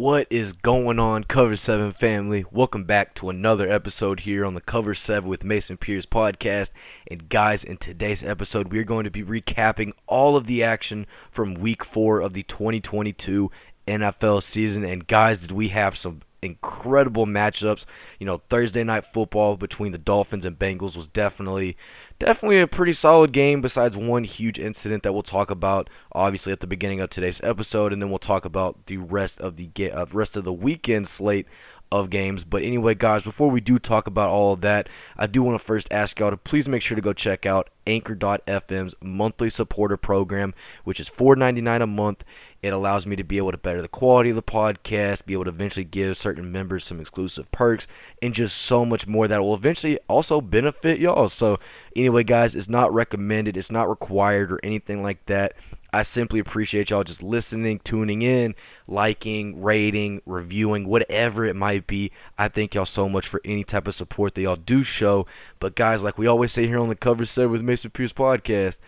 What is going on, Cover 7 family? Welcome back to another episode here on the Cover 7 with Mason Pierce podcast. And guys, in today's episode, we are going to be recapping all of the action from week four of the 2022 NFL season. And guys, did we have some incredible matchups. You know, Thursday night football between the Dolphins and Bengals was definitely definitely a pretty solid game besides one huge incident that we'll talk about obviously at the beginning of today's episode and then we'll talk about the rest of the uh, rest of the weekend slate of games. But anyway, guys, before we do talk about all of that, I do want to first ask y'all to please make sure to go check out Anchor.fm's monthly supporter program, which is $4.99 a month. It allows me to be able to better the quality of the podcast, be able to eventually give certain members some exclusive perks, and just so much more that will eventually also benefit y'all. So, anyway, guys, it's not recommended, it's not required, or anything like that. I simply appreciate y'all just listening, tuning in, liking, rating, reviewing, whatever it might be. I thank y'all so much for any type of support that y'all do show. But guys, like we always say here on the cover 7 with Mason Pierce podcast,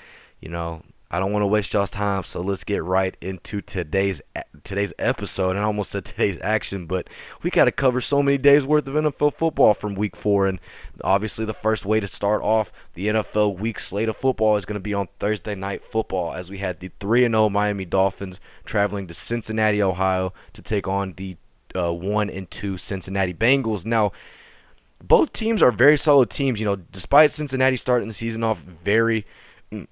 you know, I don't want to waste y'all's time, so let's get right into today's today's episode. And I almost said today's action, but we got to cover so many days worth of NFL football from Week Four, and obviously the first way to start off the NFL Week slate of football is going to be on Thursday Night Football, as we had the three and zero oh Miami Dolphins traveling to Cincinnati, Ohio, to take on the uh, one and two Cincinnati Bengals. Now both teams are very solid teams. You know, despite Cincinnati starting the season off very mm,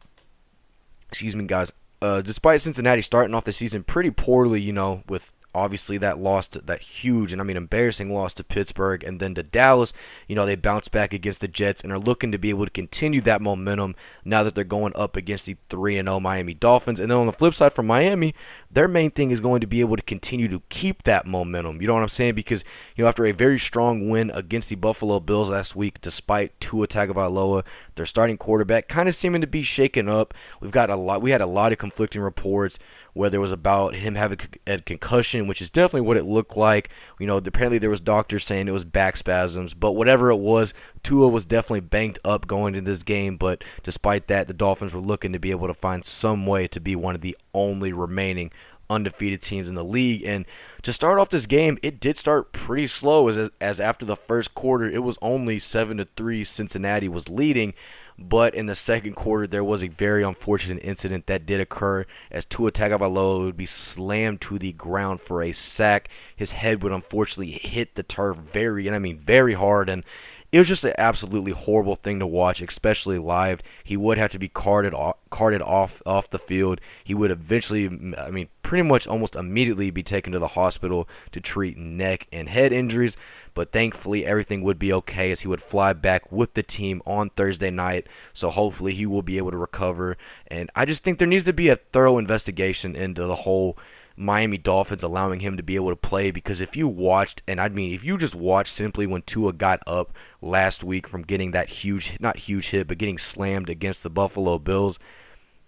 excuse me, guys. Uh, despite Cincinnati starting off the season pretty poorly, you know, with obviously that loss to, that huge and I mean embarrassing loss to Pittsburgh and then to Dallas you know they bounced back against the Jets and are looking to be able to continue that momentum now that they're going up against the 3 and 0 Miami Dolphins and then on the flip side for Miami their main thing is going to be able to continue to keep that momentum. You know what I'm saying? Because you know after a very strong win against the Buffalo Bills last week despite Tua Tagovailoa their starting quarterback kind of seeming to be shaken up. We've got a lot we had a lot of conflicting reports whether it was about him having a concussion, which is definitely what it looked like. You know, apparently there was doctors saying it was back spasms, but whatever it was, Tua was definitely banked up going into this game. But despite that, the Dolphins were looking to be able to find some way to be one of the only remaining undefeated teams in the league. And to start off this game, it did start pretty slow as as after the first quarter, it was only 7 to 3 Cincinnati was leading. But in the second quarter, there was a very unfortunate incident that did occur as Tua Tagovailoa would be slammed to the ground for a sack. His head would unfortunately hit the turf very, and I mean very hard, and it was just an absolutely horrible thing to watch, especially live. He would have to be carted off, carted off off the field. He would eventually, I mean, pretty much almost immediately be taken to the hospital to treat neck and head injuries. But thankfully, everything would be okay as he would fly back with the team on Thursday night. So hopefully, he will be able to recover. And I just think there needs to be a thorough investigation into the whole Miami Dolphins allowing him to be able to play because if you watched, and I mean, if you just watched simply when Tua got up last week from getting that huge, not huge hit, but getting slammed against the Buffalo Bills,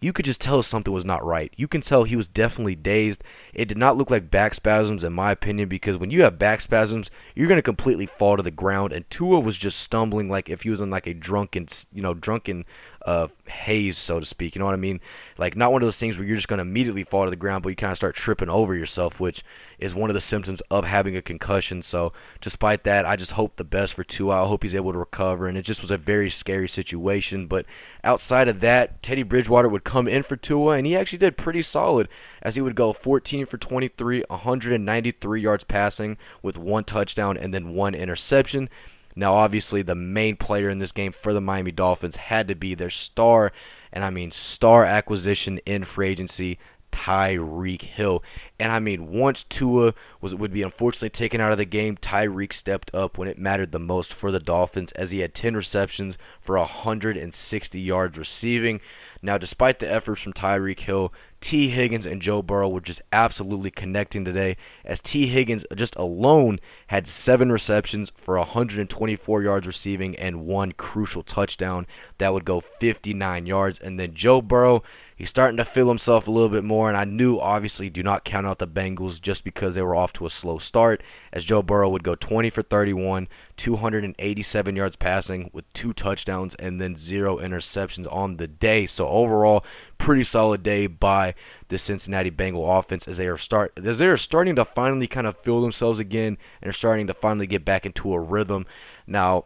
you could just tell something was not right. You can tell he was definitely dazed. It did not look like back spasms, in my opinion, because when you have back spasms, you're going to completely fall to the ground. And Tua was just stumbling like if he was in like a drunken, you know, drunken uh, haze, so to speak. You know what I mean? Like not one of those things where you're just going to immediately fall to the ground, but you kind of start tripping over yourself, which is one of the symptoms of having a concussion. So despite that, I just hope the best for Tua. I hope he's able to recover. And it just was a very scary situation. But outside of that, Teddy Bridgewater would come in for Tua, and he actually did pretty solid as he would go 14 for 23, 193 yards passing with one touchdown and then one interception. Now, obviously, the main player in this game for the Miami Dolphins had to be their star, and I mean star acquisition in free agency, Tyreek Hill. And I mean, once Tua was would be unfortunately taken out of the game, Tyreek stepped up when it mattered the most for the Dolphins as he had 10 receptions for 160 yards receiving. Now, despite the efforts from Tyreek Hill, Tee Higgins and Joe Burrow were just absolutely connecting today, as Tee Higgins just alone had seven receptions for 124 yards receiving and one crucial touchdown that would go 59 yards. And then Joe Burrow, he's starting to feel himself a little bit more. And I knew, obviously, do not count out the Bengals just because they were off to a slow start, as Joe Burrow would go 20 for 31, 287 yards passing with two touchdowns and then zero interceptions on the day. So overall, pretty solid day by the Cincinnati Bengal offense as they are start as they are starting to finally kind of feel themselves again and are starting to finally get back into a rhythm. Now,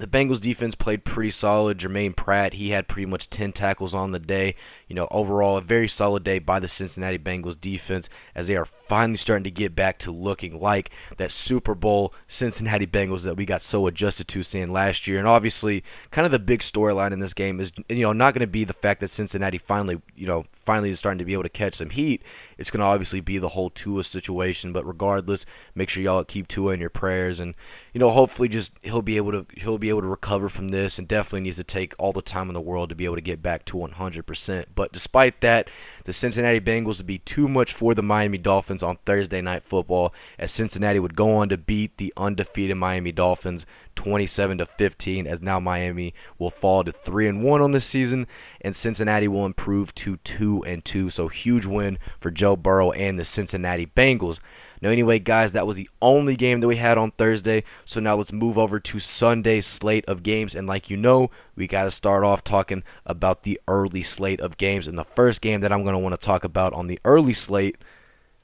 the Bengals defense played pretty solid. Jermaine Pratt, he had pretty much 10 tackles on the day. You know, overall, a very solid day by the Cincinnati Bengals defense as they are finally starting to get back to looking like that Super Bowl Cincinnati Bengals that we got so adjusted to seeing last year. And obviously, kind of the big storyline in this game is, you know, not going to be the fact that Cincinnati finally, you know, finally is starting to be able to catch some heat. It's going to obviously be the whole Tua situation. But regardless, make sure y'all keep Tua in your prayers and, you know, hopefully just he'll be able to he'll be able to recover from this and definitely needs to take all the time in the world to be able to get back to 100%. But despite that, the Cincinnati Bengals would be too much for the Miami Dolphins on Thursday night football as Cincinnati would go on to beat the undefeated Miami Dolphins 27 to 15 as now Miami will fall to 3 and 1 on the season and Cincinnati will improve to 2 and 2. So huge win for Joe Burrow and the Cincinnati Bengals. Now, anyway, guys, that was the only game that we had on Thursday. So now let's move over to Sunday's slate of games. And like you know, we got to start off talking about the early slate of games. And the first game that I'm going to want to talk about on the early slate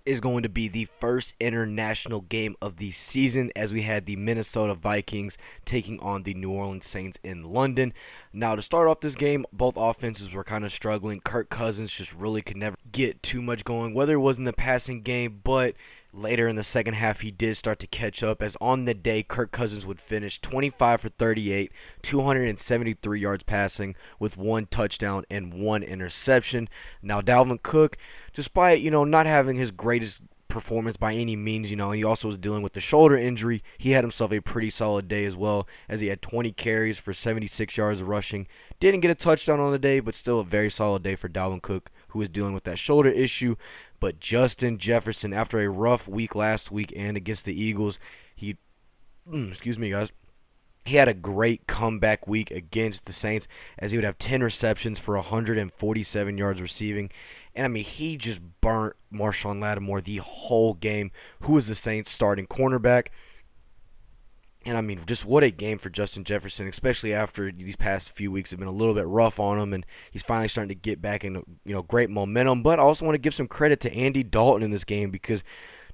is going to be the first international game of the season as we had the Minnesota Vikings taking on the New Orleans Saints in London. Now, to start off this game, both offenses were kind of struggling. Kirk Cousins just really could never get too much going, whether it was in the passing game, but Later in the second half, he did start to catch up as on the day, Kirk Cousins would finish 25 for 38, 273 yards passing with one touchdown and one interception. Now, Dalvin Cook, despite, you know, not having his greatest performance by any means, you know, he also was dealing with the shoulder injury. He had himself a pretty solid day as well, as he had 20 carries for 76 yards of rushing. Didn't get a touchdown on the day, but still a very solid day for Dalvin Cook, who was dealing with that shoulder issue. But Justin Jefferson, after a rough week last week and against the Eagles, he, mm, excuse me, guys, he had a great comeback week against the Saints as he would have 10 receptions for 147 yards receiving. And I mean, he just burnt Marshon Lattimore the whole game, who was the Saints starting cornerback. And I mean, just what a game for Justin Jefferson, especially after these past few weeks have been a little bit rough on him, and he's finally starting to get back in you know great momentum. But I also want to give some credit to Andy Dalton in this game because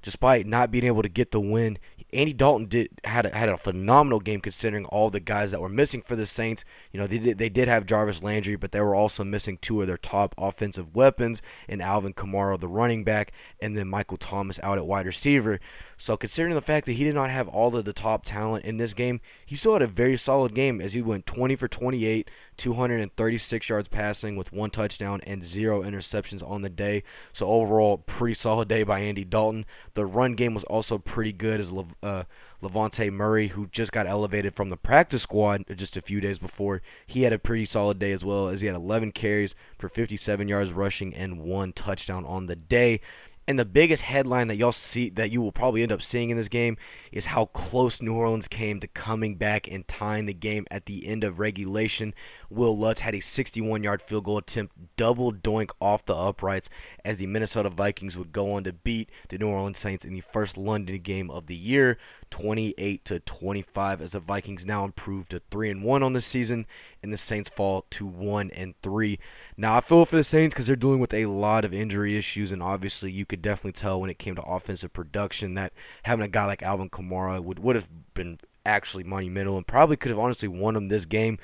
despite not being able to get the win, Andy Dalton did had a, had a phenomenal game considering all the guys that were missing for the Saints. You know, they did they did have Jarvis Landry, but they were also missing two of their top offensive weapons in Alvin Kamara, the running back, and then Michael Thomas out at wide receiver. So considering the fact that he did not have all of the top talent in this game, he still had a very solid game as he went 20 for 28, 236 yards passing with one touchdown and zero interceptions on the day. So overall, pretty solid day by Andy Dalton. The run game was also pretty good as uh, Levante Murray, who just got elevated from the practice squad just a few days before, he had a pretty solid day as well as he had 11 carries for 57 yards rushing and one touchdown on the day. And the biggest headline that y'all see that you will probably end up seeing in this game is how close New Orleans came to coming back and tying the game at the end of regulation. Wil Lutz had a 61-yard field goal attempt, double doink off the uprights as the Minnesota Vikings would go on to beat the New Orleans Saints in the first London game of the year, 28 to 25 as the Vikings now improve to 3 and 1 on the season and the Saints fall to 1 and 3. Now, I feel for the Saints cuz they're dealing with a lot of injury issues and obviously you could definitely tell when it came to offensive production that having a guy like Alvin Kamara would would have been actually monumental and probably could have honestly won them this game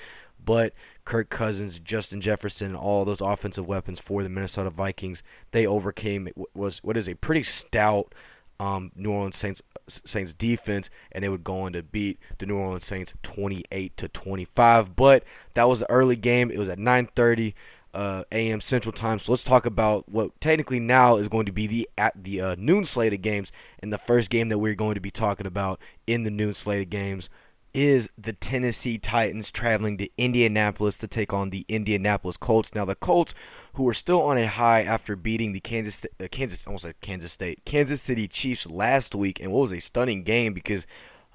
but Kirk Cousins, Justin Jefferson, all those offensive weapons for the Minnesota Vikings, they overcame was what is a pretty stout um, New Orleans Saints Saints defense, and they would go on to beat the New Orleans Saints 28 to 25. But that was an early game. It was at 9:30 uh, a.m. Central Time. So let's talk about what technically now is going to be the at the uh, noon slate of games. And the first game that we're going to be talking about in the noon slate of games is the Tennessee Titans traveling to Indianapolis to take on the Indianapolis Colts. Now the Colts, who were still on a high after beating the Kansas uh, Kansas almost like Kansas State Kansas City Chiefs last week, and what was a stunning game because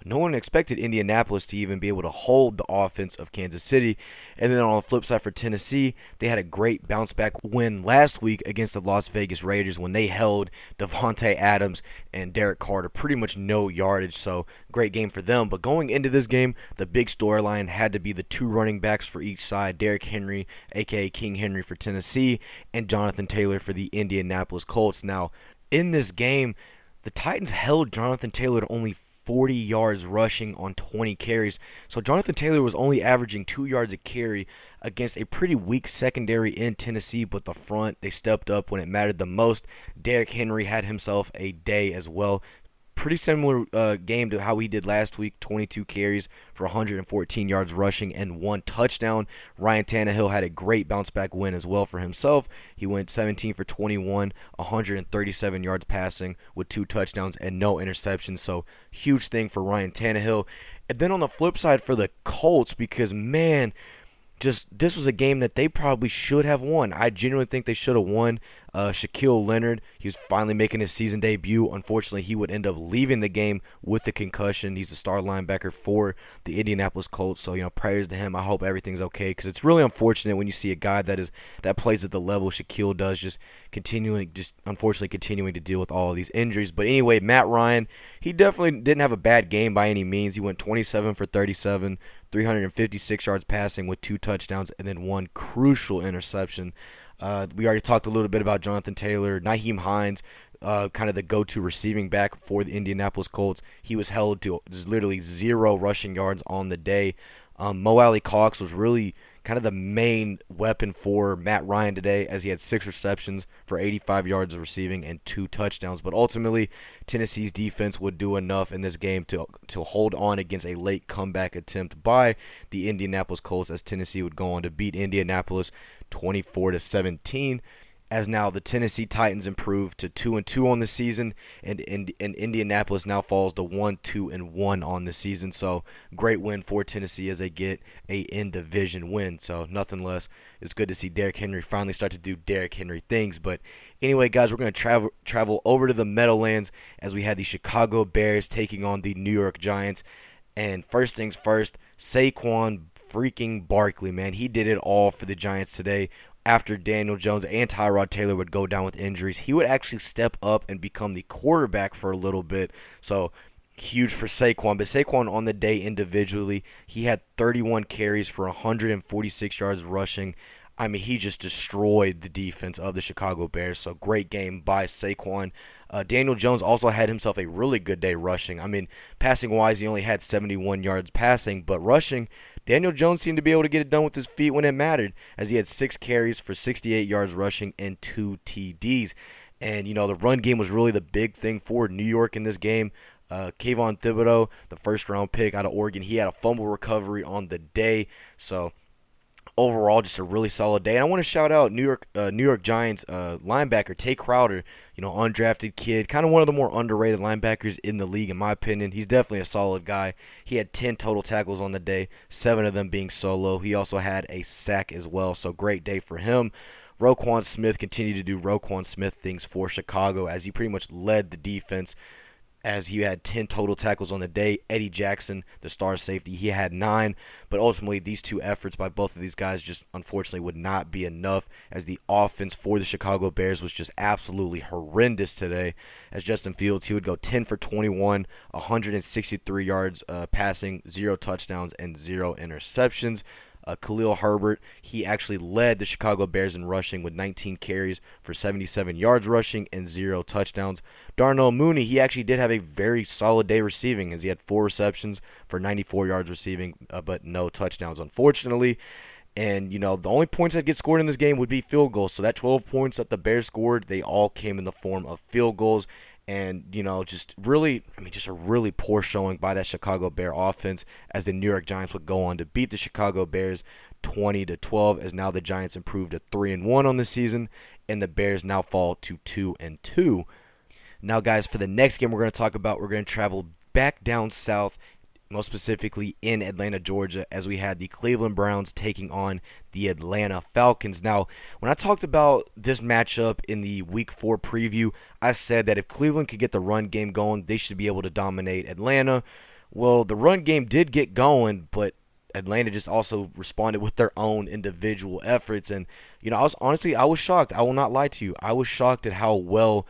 no one expected Indianapolis to even be able to hold the offense of Kansas City. And then on the flip side for Tennessee, they had a great bounce back win last week against the Las Vegas Raiders when they held Davante Adams and Derek Carter pretty much no yardage. So great game for them. But going into this game, the big storyline had to be the two running backs for each side: Derrick Henry, aka King Henry for Tennessee, and Jonathan Taylor for the Indianapolis Colts. Now, in this game, the Titans held Jonathan Taylor to only 40 yards rushing on 20 carries. So Jonathan Taylor was only averaging two yards a carry against a pretty weak secondary in Tennessee, but the front, they stepped up when it mattered the most. Derrick Henry had himself a day as well, pretty similar uh, game to how he did last week 22 carries for 114 yards rushing and one touchdown. Ryan Tannehill had a great bounce back win as well for himself. He went 17 for 21, 137 yards passing with two touchdowns and no interceptions. So, huge thing for Ryan Tannehill. And then on the flip side for the Colts, because man, just this was a game that they probably should have won. I genuinely think they should have won. Uh, Shaquille Leonard, he was finally making his season debut. Unfortunately, he would end up leaving the game with the concussion. He's the star linebacker for the Indianapolis Colts. So you know, prayers to him. I hope everything's okay because it's really unfortunate when you see a guy that is that plays at the level Shaquille does, just continuing, just unfortunately continuing to deal with all these injuries. But anyway, Matt Ryan, he definitely didn't have a bad game by any means. He went 27 for 37, 356 yards passing with two touchdowns and then one crucial interception. Uh, we already talked a little bit about Jonathan Taylor, Nyheim Hines, uh, kind of the go-to receiving back for the Indianapolis Colts. He was held to literally zero rushing yards on the day. Um, Mo Alie-Cox was really kind of the main weapon for Matt Ryan today, as he had six receptions for 85 yards of receiving and two touchdowns. But ultimately, Tennessee's defense would do enough in this game to to hold on against a late comeback attempt by the Indianapolis Colts, as Tennessee would go on to beat Indianapolis 24 to 17 as now the Tennessee Titans improve to 2 and 2 on the season and, and, and Indianapolis now falls to 1 2 and 1 on the season. So great win for Tennessee as they get a in division win. So nothing less. It's good to see Derrick Henry finally start to do Derrick Henry things. But anyway guys we're going to travel travel over to the Meadowlands as we had the Chicago Bears taking on the New York Giants. And first things first Saquon freaking Barkley, man. He did it all for the Giants today. After Daniel Jones and Tyrod Taylor would go down with injuries, he would actually step up and become the quarterback for a little bit. So huge for Saquon. But Saquon on the day individually, he had 31 carries for 146 yards rushing. I mean, he just destroyed the defense of the Chicago Bears. So great game by Saquon. Uh, Daniel Jones also had himself a really good day rushing. I mean, passing wise, he only had 71 yards passing, but rushing, Daniel Jones seemed to be able to get it done with his feet when it mattered, as he had six carries for 68 yards rushing and two TDs. And, you know, the run game was really the big thing for New York in this game. Uh, Kayvon Thibodeaux, the first round pick out of Oregon, he had a fumble recovery on the day. So, overall, just a really solid day. And I want to shout out New York uh, New York Giants uh, linebacker Tae Crowder. You know, undrafted kid, kind of one of the more underrated linebackers in the league, in my opinion. He's definitely a solid guy. He had 10 total tackles on the day, seven of them being solo. He also had a sack as well, so great day for him. Roquan Smith continued to do Roquan Smith things for Chicago as he pretty much led the defense as he had 10 total tackles on the day. Eddie Jackson, the star safety, he had nine. But ultimately, these two efforts by both of these guys just unfortunately would not be enough as the offense for the Chicago Bears was just absolutely horrendous today. As Justin Fields, he would go 10 for 21, 163 yards uh, passing, zero touchdowns, and zero interceptions. Uh, Khalil Herbert, he actually led the Chicago Bears in rushing with 19 carries for 77 yards rushing and zero touchdowns. Darnell Mooney, he actually did have a very solid day receiving as he had four receptions for 94 yards receiving, uh, but no touchdowns, unfortunately. And, you know, the only points that get scored in this game would be field goals. So that 12 points that the Bears scored, they all came in the form of field goals and you know just really i mean just a really poor showing by that chicago bear offense as the new york giants would go on to beat the chicago bears 20 to 12 as now the giants improved to 3 and 1 on the season and the bears now fall to 2 and 2 now guys for the next game we're going to talk about we're going to travel back down south most specifically in Atlanta, Georgia, as we had the Cleveland Browns taking on the Atlanta Falcons. Now, when I talked about this matchup in the Week 4 preview, I said that if Cleveland could get the run game going, they should be able to dominate Atlanta. Well, the run game did get going, but Atlanta just also responded with their own individual efforts. And, you know, I was honestly, I was shocked. I will not lie to you. I was shocked at how well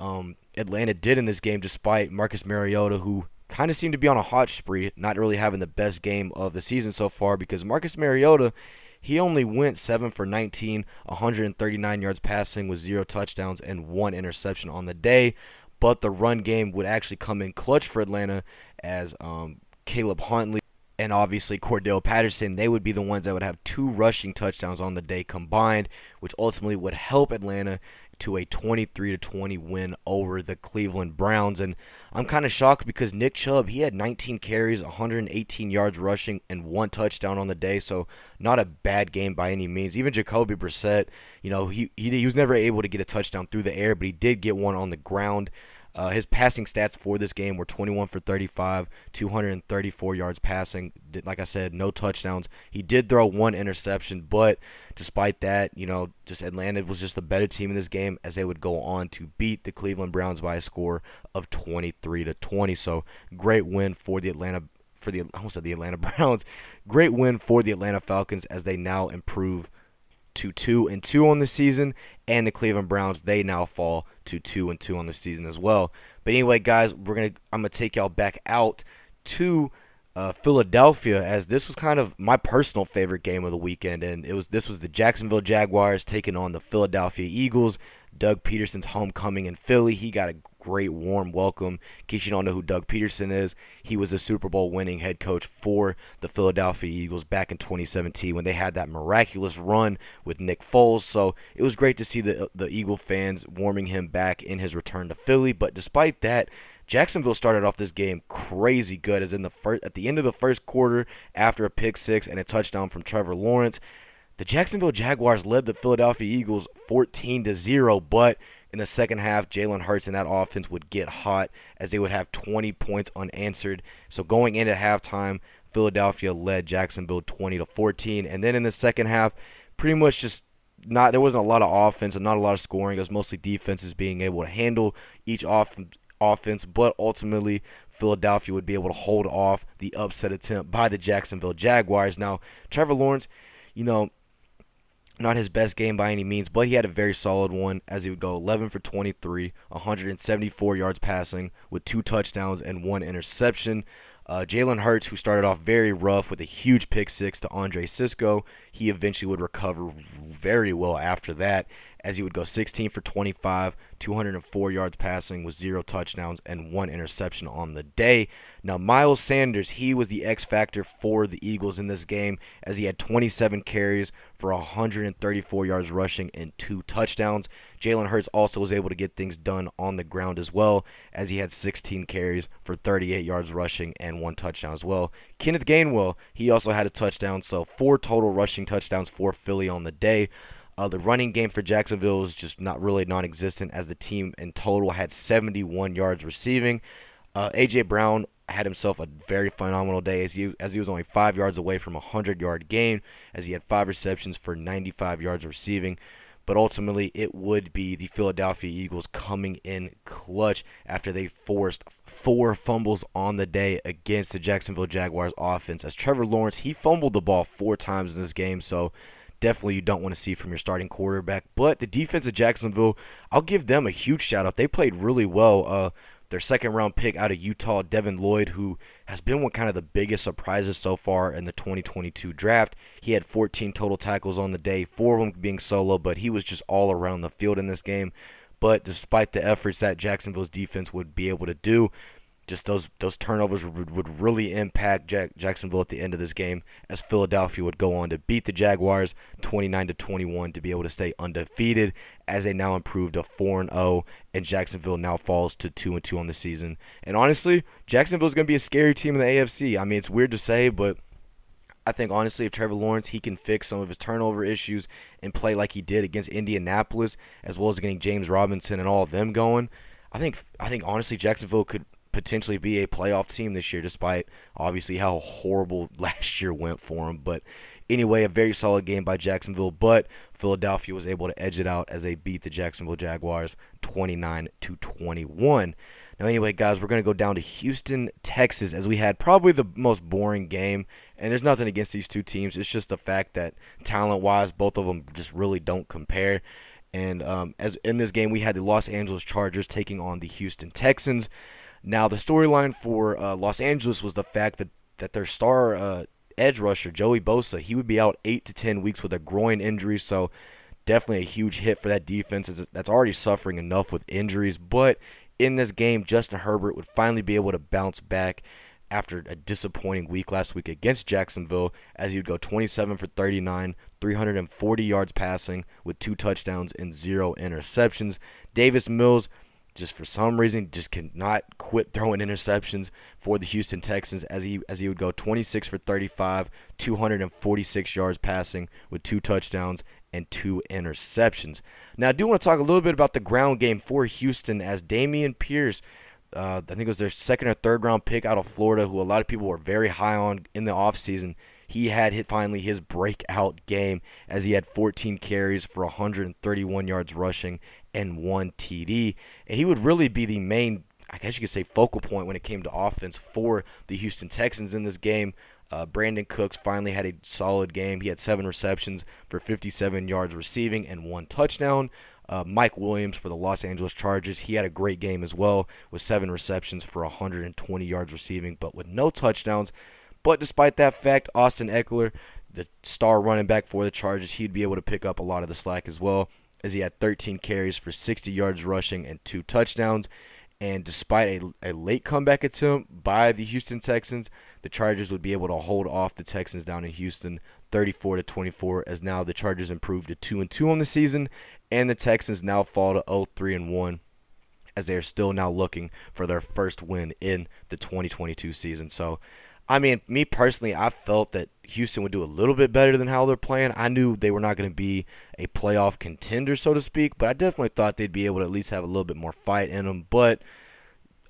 um, Atlanta did in this game, despite Marcus Mariota, who kind of seemed to be on a hot spree, not really having the best game of the season so far because Marcus Mariota, he only went 7 for 19, 139 yards passing with zero touchdowns and one interception on the day. But the run game would actually come in clutch for Atlanta as um, Caleb Huntley and obviously Cordarrelle Patterson, they would be the ones that would have two rushing touchdowns on the day combined, which ultimately would help Atlanta to a 23 to 20 win over the Cleveland Browns. And I'm kind of shocked because Nick Chubb, he had 19 carries, 118 yards rushing, and one touchdown on the day. So not a bad game by any means. Even Jacoby Brissett, you know, he, he, he was never able to get a touchdown through the air, but he did get one on the ground. Uh, his passing stats for this game were 21 for 35, 234 yards passing. Like I said, no touchdowns. He did throw one interception, but despite that, you know, just Atlanta was just the better team in this game as they would go on to beat the Cleveland Browns by a score of 23 to 20. So great win for the Atlanta for the I almost said the Atlanta Browns. Great win for the Atlanta Falcons as they now improve to two and two on the season, and the Cleveland Browns they now fall to two and two on the season as well. But anyway, guys, we're gonna I'm gonna take y'all back out to uh, Philadelphia as this was kind of my personal favorite game of the weekend, and it was this was the Jacksonville Jaguars taking on the Philadelphia Eagles. Doug Pederson's homecoming in Philly. He got a great warm welcome. In case you don't know who Doug Pederson is, he was the Super Bowl winning head coach for the Philadelphia Eagles back in 2017 when they had that miraculous run with Nick Foles. So it was great to see the the Eagle fans warming him back in his return to Philly. But despite that, Jacksonville started off this game crazy good as in the first at the end of the first quarter after a pick six and a touchdown from Trevor Lawrence. The Jacksonville Jaguars led the Philadelphia Eagles 14 to 0, but in the second half, Jalen Hurts and that offense would get hot as they would have 20 points unanswered. So going into halftime, Philadelphia led Jacksonville 20 to 14, and then in the second half, pretty much just not there wasn't a lot of offense and not a lot of scoring. It was mostly defenses being able to handle each off, offense, but ultimately Philadelphia would be able to hold off the upset attempt by the Jacksonville Jaguars. Now, Trevor Lawrence, you know, not his best game by any means, but he had a very solid one as he would go 11 for 23, 174 yards passing with two touchdowns and one interception. Uh, Jalen Hurts, who started off very rough with a huge pick six to Andre Cisco, he eventually would recover very well after that as he would go 16 for 25, 204 yards passing with zero touchdowns and one interception on the day. Now, Miles Sanders, he was the X factor for the Eagles in this game as he had 27 carries for 134 yards rushing and two touchdowns. Jalen Hurts also was able to get things done on the ground as well as he had 16 carries for 38 yards rushing and one touchdown as well. Kenneth Gainwell, he also had a touchdown, so four total rushing touchdowns for Philly on the day. Uh, the running game for Jacksonville was just not really non-existent as the team in total had 71 yards receiving. Uh, AJ Brown had himself a very phenomenal day as he as he was only five yards away from a hundred yard game, as he had five receptions for 95 yards receiving. But ultimately, it would be the Philadelphia Eagles coming in clutch after they forced four fumbles on the day against the Jacksonville Jaguars offense. As Trevor Lawrence, he fumbled the ball four times in this game, so definitely you don't want to see from your starting quarterback. But the defense of Jacksonville, I'll give them a huge shout out. They played really well. Uh, their second round pick out of Utah, Devin Lloyd, who has been one kind of the biggest surprises so far in the 2022 draft. He had 14 total tackles on the day, four of them being solo, but he was just all around the field in this game. But despite the efforts that Jacksonville's defense would be able to do, just those those turnovers would, would really impact Jack, Jacksonville at the end of this game as Philadelphia would go on to beat the Jaguars 29 to 21 to be able to stay undefeated as they now improved to 4 and 0 and Jacksonville now falls to 2 and 2 on the season. And honestly, Jacksonville is going to be a scary team in the AFC. I mean, it's weird to say, but I think honestly, if Trevor Lawrence he can fix some of his turnover issues and play like he did against Indianapolis, as well as getting James Robinson and all of them going, I think I think honestly Jacksonville could potentially be a playoff team this year, despite obviously how horrible last year went for them. But anyway, a very solid game by Jacksonville, but Philadelphia was able to edge it out as they beat the Jacksonville Jaguars 29 to 21. Now, anyway, guys, we're going to go down to Houston, Texas, as we had probably the most boring game. And there's nothing against these two teams. It's just the fact that talent wise, both of them just really don't compare. And um, as in this game, we had the Los Angeles Chargers taking on the Houston Texans. Now, the storyline for uh, Los Angeles was the fact that, that their star uh, edge rusher, Joey Bosa, he would be out eight to 10 weeks with a groin injury. So, definitely a huge hit for that defense that's already suffering enough with injuries. But in this game, Justin Herbert would finally be able to bounce back after a disappointing week last week against Jacksonville as he would go 27 for 39, 340 yards passing with two touchdowns and zero interceptions. Davis Mills just for some reason just cannot quit throwing interceptions for the Houston Texans as he as he would go 26 for 35, 246 yards passing with two touchdowns and two interceptions. Now I do want to talk a little bit about the ground game for Houston as Dameon Pierce uh, I think it was their second or third round pick out of Florida, who a lot of people were very high on in the offseason. He had hit finally his breakout game as he had 14 carries for 131 yards rushing and one TD. And he would really be the main, I guess you could say, focal point when it came to offense for the Houston Texans in this game. Uh, Brandin Cooks finally had a solid game. He had seven receptions for 57 yards receiving and one touchdown. Uh, Mike Williams for the Los Angeles Chargers, he had a great game as well with seven receptions for 120 yards receiving, but with no touchdowns. But despite that fact, Austin Ekeler, the star running back for the Chargers, he'd be able to pick up a lot of the slack as well, as he had 13 carries for 60 yards rushing and two touchdowns. And despite a, a late comeback attempt by the Houston Texans, the Chargers would be able to hold off the Texans down in Houston 34 to 24 as now the Chargers improved to 2 and 2 on the season and the Texans now fall to 0-3 and 1 as they are still now looking for their first win in the 2022 season. So, I mean, me personally, I felt that Houston would do a little bit better than how they're playing. I knew they were not going to be a playoff contender, so to speak, but I definitely thought they'd be able to at least have a little bit more fight in them. But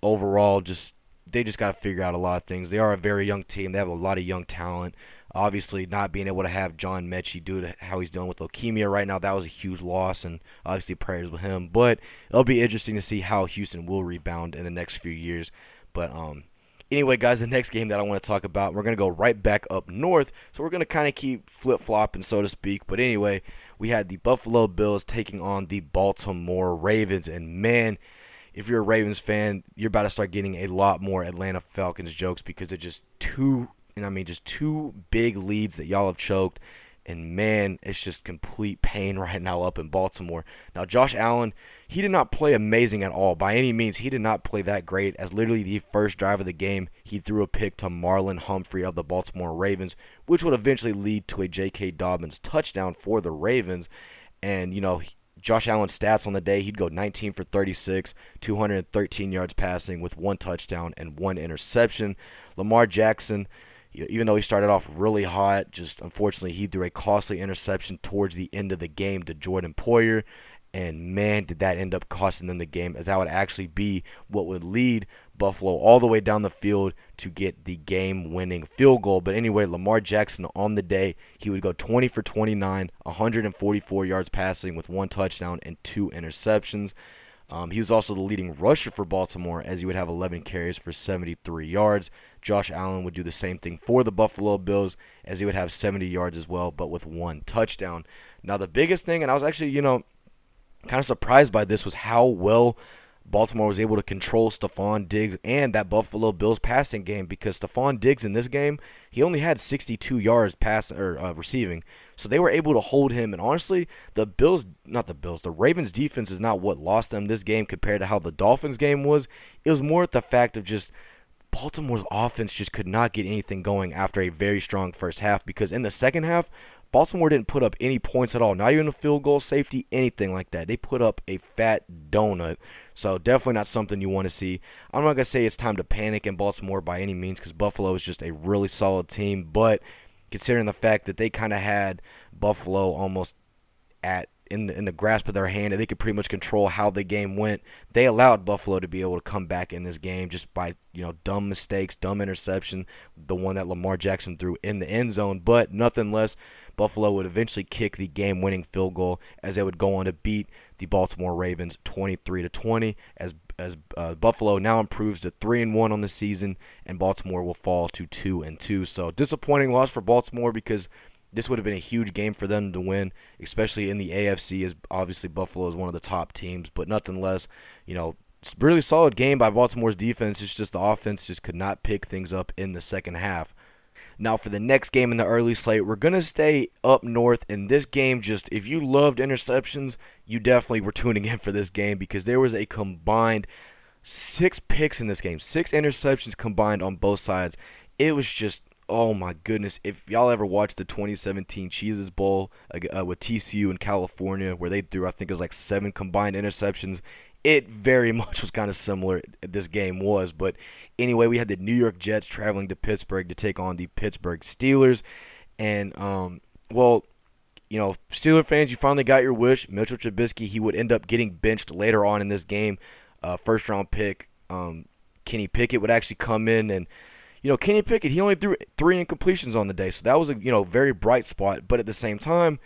overall, just they just got to figure out a lot of things. They are a very young team. They have a lot of young talent. Obviously, not being able to have John Metchie due to how he's dealing with leukemia right now, that was a huge loss, and obviously prayers with him. But it'll be interesting to see how Houston will rebound in the next few years. But um, anyway, guys, the next game that I want to talk about, we're going to go right back up north. So we're going to kind of keep flip flopping, so to speak. But anyway, we had the Buffalo Bills taking on the Baltimore Ravens. And man, if you're a Ravens fan, you're about to start getting a lot more Atlanta Falcons jokes because they're just too and I mean, just two big leads that y'all have choked. And man, it's just complete pain right now up in Baltimore. Now, Josh Allen, he did not play amazing at all. By any means, he did not play that great. As literally the first drive of the game, he threw a pick to Marlon Humphrey of the Baltimore Ravens, which would eventually lead to a J.K. Dobbins touchdown for the Ravens. And, you know, Josh Allen's stats on the day, he'd go 19 for 36, 213 yards passing with one touchdown and one interception. Lamar Jackson, even though he started off really hot, just unfortunately he threw a costly interception towards the end of the game to Jordan Poyer. And man, did that end up costing them the game, as that would actually be what would lead Buffalo all the way down the field to get the game winning field goal. But anyway, Lamar Jackson on the day, he would go 20 for 29, 144 yards passing with one touchdown and two interceptions. Um, he was also the leading rusher for Baltimore as he would have 11 carries for 73 yards. Josh Allen would do the same thing for the Buffalo Bills as he would have 70 yards as well, but with one touchdown. Now, the biggest thing, and I was actually, you know, kind of surprised by this, was how well Baltimore was able to control Stefon Diggs and that Buffalo Bills passing game because Stefon Diggs in this game, he only had 62 yards pass or uh, receiving. So they were able to hold him. And honestly, the Bills, not the Bills, the Ravens defense is not what lost them this game compared to how the Dolphins game was. It was more the fact of just Baltimore's offense just could not get anything going after a very strong first half because in the second half, Baltimore didn't put up any points at all, not even a field goal, safety, anything like that. They put up a fat donut. So definitely not something you want to see. I'm not gonna say it's time to panic in Baltimore by any means because Buffalo is just a really solid team, but considering the fact that they kind of had Buffalo almost at in the, in the grasp of their hand and they could pretty much control how the game went. They allowed Buffalo to be able to come back in this game just by, you know, dumb mistakes, dumb interception, the one that Lamar Jackson threw in the end zone, but nothing less. Buffalo would eventually kick the game-winning field goal as they would go on to beat the Baltimore Ravens 23 to 20 as as uh, Buffalo now improves to three and one on the season, and Baltimore will fall to two and two. So disappointing loss for Baltimore because this would have been a huge game for them to win, especially in the AFC, as obviously Buffalo is one of the top teams. But nothing less, you know, really solid game by Baltimore's defense. It's just the offense just could not pick things up in the second half. Now, for the next game in the early slate, we're going to stay up north. And this game, just if you loved interceptions, you definitely were tuning in for this game because there was a combined six picks in this game, six interceptions combined on both sides. It was just, oh my goodness. If y'all ever watched the 2017 Cheez-It Bowl uh, with TCU in California, where they threw, I think it was like seven combined interceptions, it very much was kind of similar this game was but anyway we had the new york jets traveling to pittsburgh to take on the pittsburgh steelers and um, well you know steeler fans you finally got your wish. Mitchell trubisky he would end up getting benched later on in this game. Uh, first round pick um, kenny pickett would actually come in and you know kenny pickett he only threw three incompletions on the day so that was a you know very bright spot but at the same time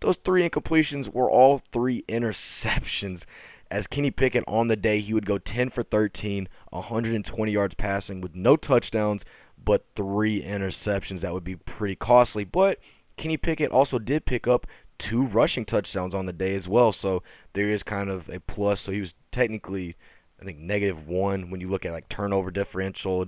those three incompletions were all three interceptions as Kenny Pickett on the day, he would go 10 for 13, 120 yards passing with no touchdowns, but three interceptions. That would be pretty costly. But Kenny Pickett also did pick up two rushing touchdowns on the day as well. So there is kind of a plus. So he was technically, I think, negative one when you look at like turnover differential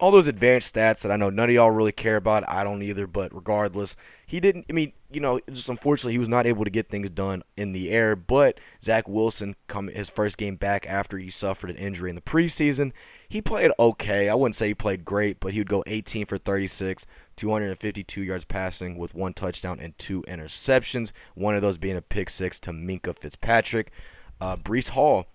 all those advanced stats that I know none of y'all really care about. I don't either, but regardless, he didn't. I mean, you know, just unfortunately, he was not able to get things done in the air. But Zach Wilson, come his first game back after he suffered an injury in the preseason, he played okay. I wouldn't say he played great, but he would go 18 for 36, 252 yards passing with one touchdown and two interceptions. One of those being a pick six to Minkah Fitzpatrick. Uh, Breece Hall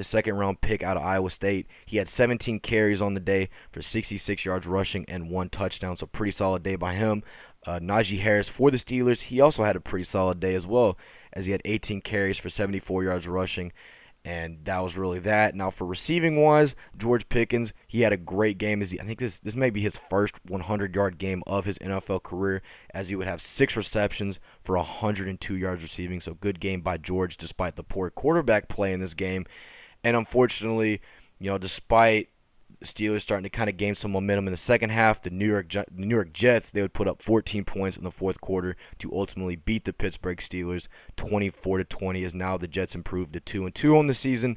the second round pick out of Iowa State. He had 17 carries on the day for 66 yards rushing and one touchdown, so pretty solid day by him. Uh, Najee Harris for the Steelers, he also had a pretty solid day as well, as he had 18 carries for 74 yards rushing, and that was really that. Now for receiving wise, George Pickens, he had a great game. As he, I think this this may be his first 100 yard game of his NFL career, as he would have six receptions for 102 yards receiving. So good game by George, despite the poor quarterback play in this game. And unfortunately, you know, despite Steelers starting to kind of gain some momentum in the second half, the New York the New York Jets they would put up 14 points in the fourth quarter to ultimately beat the Pittsburgh Steelers 24 to 20. As now the Jets improved to two and two on the season,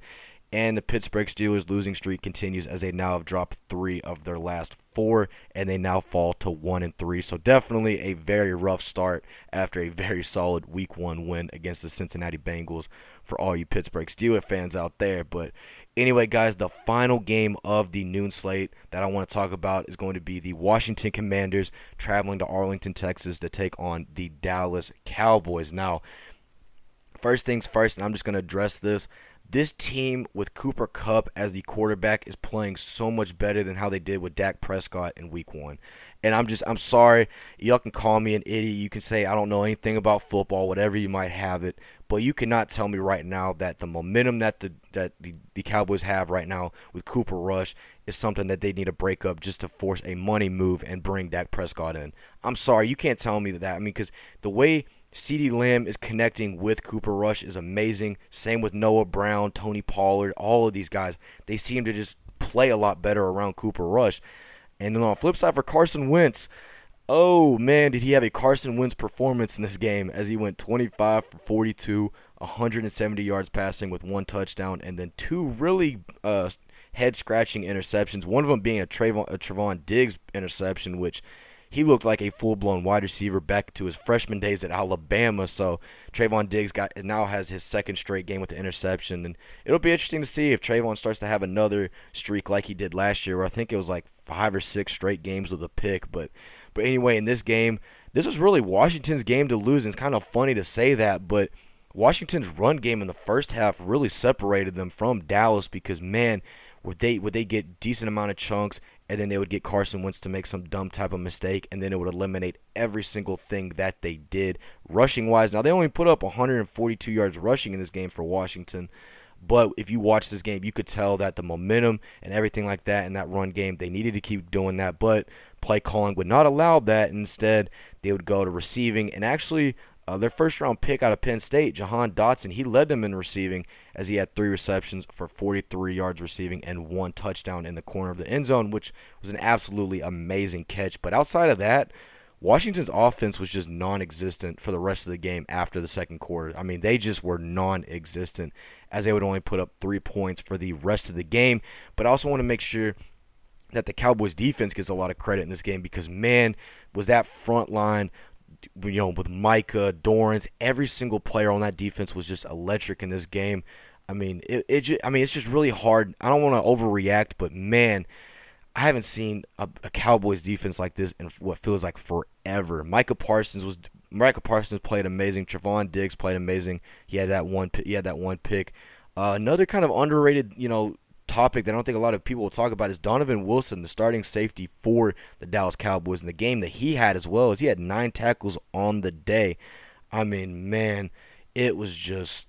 and the Pittsburgh Steelers losing streak continues as they now have dropped three of their last four, and they now fall to one and three. So definitely a very rough start after a very solid Week One win against the Cincinnati Bengals for all you Pittsburgh Steelers fans out there. But anyway, guys, the final game of the noon slate that I want to talk about is going to be the Washington Commanders traveling to Arlington, Texas to take on the Dallas Cowboys. Now, first things first, and I'm just going to address this this team with Cooper Kupp as the quarterback is playing so much better than how they did with Dak Prescott in week one. And I'm just, I'm sorry. Y'all can call me an idiot. You can say I don't know anything about football, whatever you might have it. But you cannot tell me right now that the momentum that the that the, the Cowboys have right now with Cooper Rush is something that they need to break up just to force a money move and bring Dak Prescott in. I'm sorry, you can't tell me that. I mean, because the way CeeDee Lamb is connecting with Cooper Rush is amazing. Same with Noah Brown, Tony Pollard, all of these guys. They seem to just play a lot better around Cooper Rush. And then on the flip side for Carson Wentz, oh man, did he have a Carson Wentz performance in this game as he went 25 for 42, 170 yards passing with one touchdown, and then two really uh, head scratching interceptions. One of them being a Trevon, a Trevon Diggs interception, which he looked like a full blown wide receiver back to his freshman days at Alabama. So Trevon Diggs got now has his second straight game with the interception, and it'll be interesting to see if Trevon starts to have another streak like he did last year. Where I think it was like five or six straight games with a pick. But but anyway, in this game, this was really Washington's game to lose. And it's kind of funny to say that, but Washington's run game in the first half really separated them from Dallas because man, would they would they get decent amount of chunks and then they would get Carson Wentz to make some dumb type of mistake, and then it would eliminate every single thing that they did rushing wise. Now they only put up 142 yards rushing in this game for Washington, but if you watch this game, you could tell that the momentum and everything like that in that run game, they needed to keep doing that, but play calling would not allow that. Instead, they would go to receiving, and actually, uh, their first round pick out of Penn State, Jahan Dotson, he led them in receiving as he had three receptions for 43 yards receiving and one touchdown in the corner of the end zone, which was an absolutely amazing catch. But outside of that, Washington's offense was just non existent for the rest of the game after the second quarter. I mean, they just were non existent as they would only put up three points for the rest of the game. But I also want to make sure that the Cowboys defense gets a lot of credit in this game because, man, was that front line you know, with Micah, Dorance, every single player on that defense was just electric in this game. I mean, it, it just, I mean, it's just really hard. I don't want to overreact, but man, I haven't seen a, a, Cowboys defense like this in what feels like forever. Micah Parsons was Micah Parsons played amazing. Trevon Diggs played amazing. He had that one. He had that one pick. Uh, another kind of underrated, you know, topic that I don't think a lot of people will talk about is Donovan Wilson, the starting safety for the Dallas Cowboys. In the game that he had as well as he had nine tackles on the day. I mean, man, it was just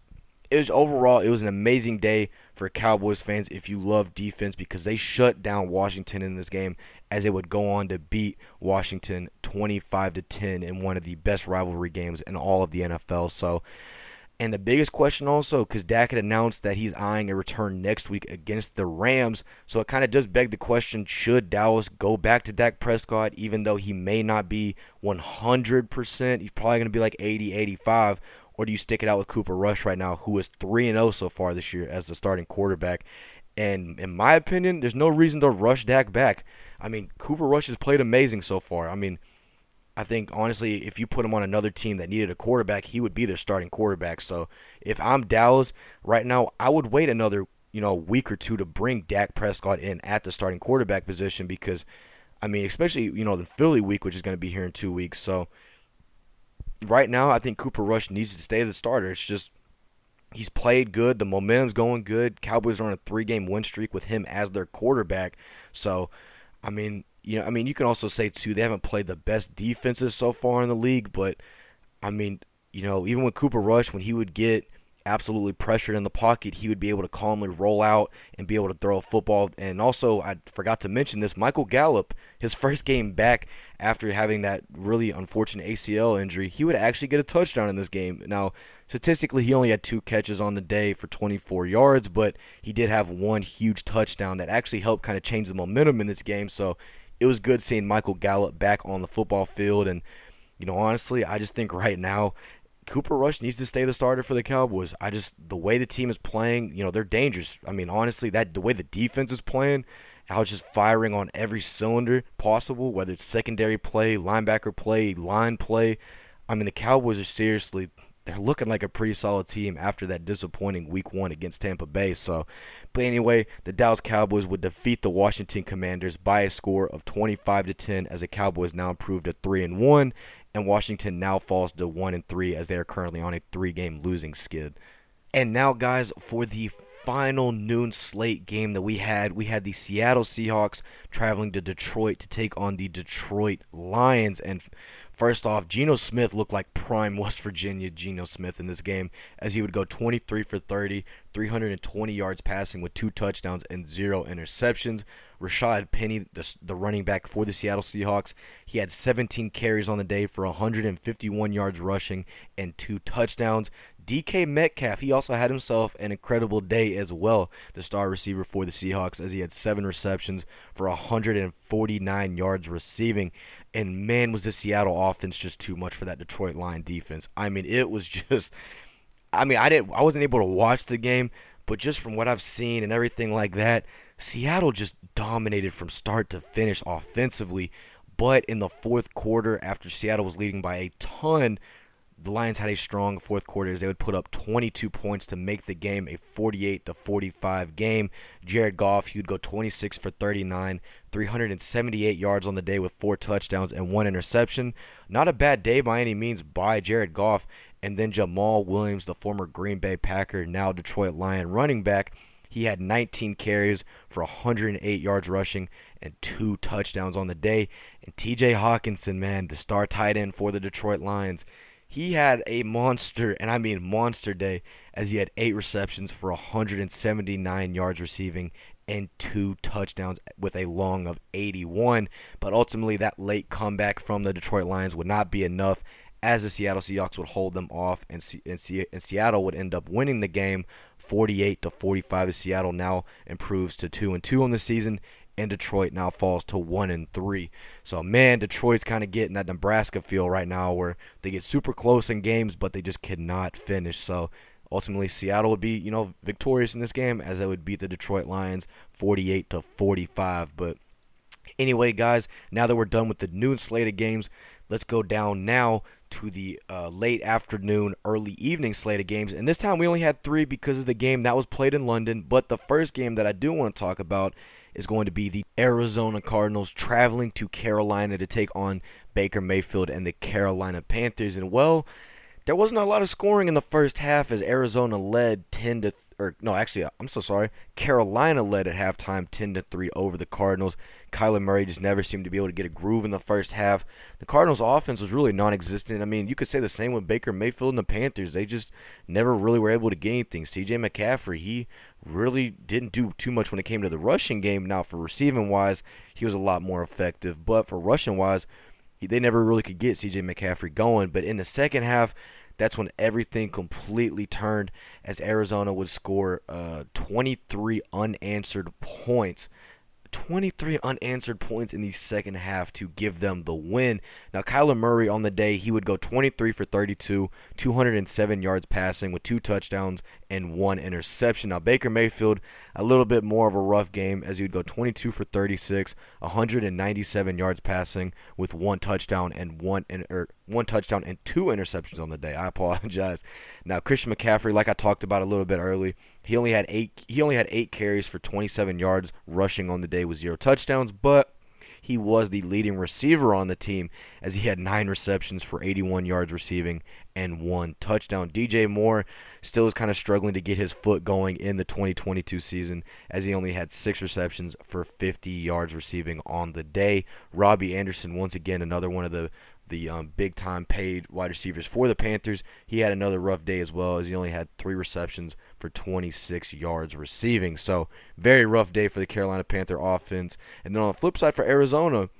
it was overall it was an amazing day for Cowboys fans if you love defense because they shut down Washington in this game as they would go on to beat Washington 25 to 10 in one of the best rivalry games in all of the NFL. So and the biggest question also, because Dak had announced that he's eyeing a return next week against the Rams. So it kind of does beg the question should Dallas go back to Dak Prescott, even though he may not be 100%? He's probably going to be like 80, 85. Or do you stick it out with Cooper Rush right now, who is 3 and 0 so far this year as the starting quarterback? And in my opinion, there's no reason to rush Dak back. I mean, Cooper Rush has played amazing so far. I mean, I think honestly, if you put him on another team that needed a quarterback, he would be their starting quarterback. So if I'm Dallas right now, I would wait another you know week or two to bring Dak Prescott in at the starting quarterback position because, I mean, especially you know the Philly week, which is going to be here in two weeks. So right now, I think Cooper Rush needs to stay the starter. It's just he's played good, the momentum's going good. Cowboys are on a three-game win streak with him as their quarterback. So, I mean, you know, I mean, you can also say too they haven't played the best defenses so far in the league, but I mean, you know, even with Cooper Rush, when he would get absolutely pressured in the pocket, he would be able to calmly roll out and be able to throw a football. And also, I forgot to mention this: Michael Gallup, his first game back after having that really unfortunate ACL injury, he would actually get a touchdown in this game. Now, statistically, he only had two catches on the day for 24 yards, but he did have one huge touchdown that actually helped kind of change the momentum in this game. So it was good seeing Michael Gallup back on the football field. And, you know, honestly, I just think right now Cooper Rush needs to stay the starter for the Cowboys. I just the way the team is playing, you know, they're dangerous. I mean, honestly, that the way the defense is playing, I was just firing on every cylinder possible, whether it's secondary play, linebacker play, line play. I mean, the Cowboys are seriously they're looking like a pretty solid team after that disappointing week one against Tampa Bay. So, but anyway, the Dallas Cowboys would defeat the Washington Commanders by a score of 25 to 10 as the Cowboys now improved to 3 and 1 and Washington now falls to 1 and 3 as they are currently on a 3-game losing skid. And now guys, for the final noon slate game that we had, we had the Seattle Seahawks traveling to Detroit to take on the Detroit Lions and First off, Geno Smith looked like prime West Virginia Geno Smith in this game as he would go 23 for 30, 320 yards passing with two touchdowns and zero interceptions. Rashaad Penny, the, the running back for the Seattle Seahawks, he had 17 carries on the day for 151 yards rushing and two touchdowns. DK Metcalf, he also had himself an incredible day as well, the star receiver for the Seahawks, as he had seven receptions for 149 yards receiving. And man, was the Seattle offense just too much for that Detroit line defense. I mean, it was just. I mean, I didn't. I wasn't able to watch the game, but just from what I've seen and everything like that, Seattle just dominated from start to finish offensively. But in the fourth quarter, after Seattle was leading by a ton, the Lions had a strong fourth quarter as they would put up 22 points to make the game a 48 to 45 game. Jared Goff, he'd go 26 for 39, 378 yards on the day with four touchdowns and one interception. Not a bad day by any means by Jared Goff. And then Jamaal Williams, the former Green Bay Packer, now Detroit Lion running back, he had 19 carries for 108 yards rushing and two touchdowns on the day. And TJ Hockenson, man, the star tight end for the Detroit Lions, he had a monster, and I mean monster day, as he had eight receptions for 179 yards receiving and two touchdowns with a long of 81. But ultimately, that late comeback from the Detroit Lions would not be enough as the Seattle Seahawks would hold them off, and, C- and, C- and Seattle would end up winning the game 48 to 45. As Seattle now improves to two and two on the season, and Detroit now falls to one and three. So man, Detroit's kind of getting that Nebraska feel right now, where they get super close in games, but they just cannot finish. So ultimately, Seattle would be you know victorious in this game, as they would beat the Detroit Lions 48 to 45. But anyway, guys, now that we're done with the noon slate of games, let's go down now to the uh, late afternoon, early evening slate of games. And this time we only had three because of the game that was played in London. But the first game that I do want to talk about is going to be the Arizona Cardinals traveling to Carolina to take on Baker Mayfield and the Carolina Panthers. And well, there wasn't a lot of scoring in the first half as Arizona led 10 to or no, actually, I'm so sorry. Carolina led at halftime 10 to 3 over the Cardinals. Kyler Murray just never seemed to be able to get a groove in the first half. The Cardinals' offense was really non-existent. I mean, you could say the same with Baker Mayfield and the Panthers. They just never really were able to get anything. C.J. McCaffrey, he really didn't do too much when it came to the rushing game. Now, for receiving wise, he was a lot more effective. But for rushing wise, they never really could get C.J. McCaffrey going. But in the second half, that's when everything completely turned as Arizona would score uh, 23 unanswered points 23 unanswered points in the second half to give them the win. Now, Kyler Murray on the day, he would go 23 for 32, 207 yards passing with two touchdowns and one interception. Now, Baker Mayfield, a little bit more of a rough game as he would go 22 for 36, 197 yards passing with one touchdown and one or er, one touchdown and two interceptions on the day. I apologize. Now, Christian McCaffrey, like I talked about a little bit early, he only had eight. He only had eight carries for 27 yards rushing on the day with zero touchdowns, but he was the leading receiver on the team as he had nine receptions for 81 yards receiving and one touchdown. DJ Moore still is kind of struggling to get his foot going in the 2022 season as he only had six receptions for 50 yards receiving on the day. Robbie Anderson, once again, another one of the the um, big time paid wide receivers for the Panthers. He had another rough day as well as he only had three receptions for 26 yards receiving. So, very rough day for the Carolina Panther offense. And then on the flip side for Arizona,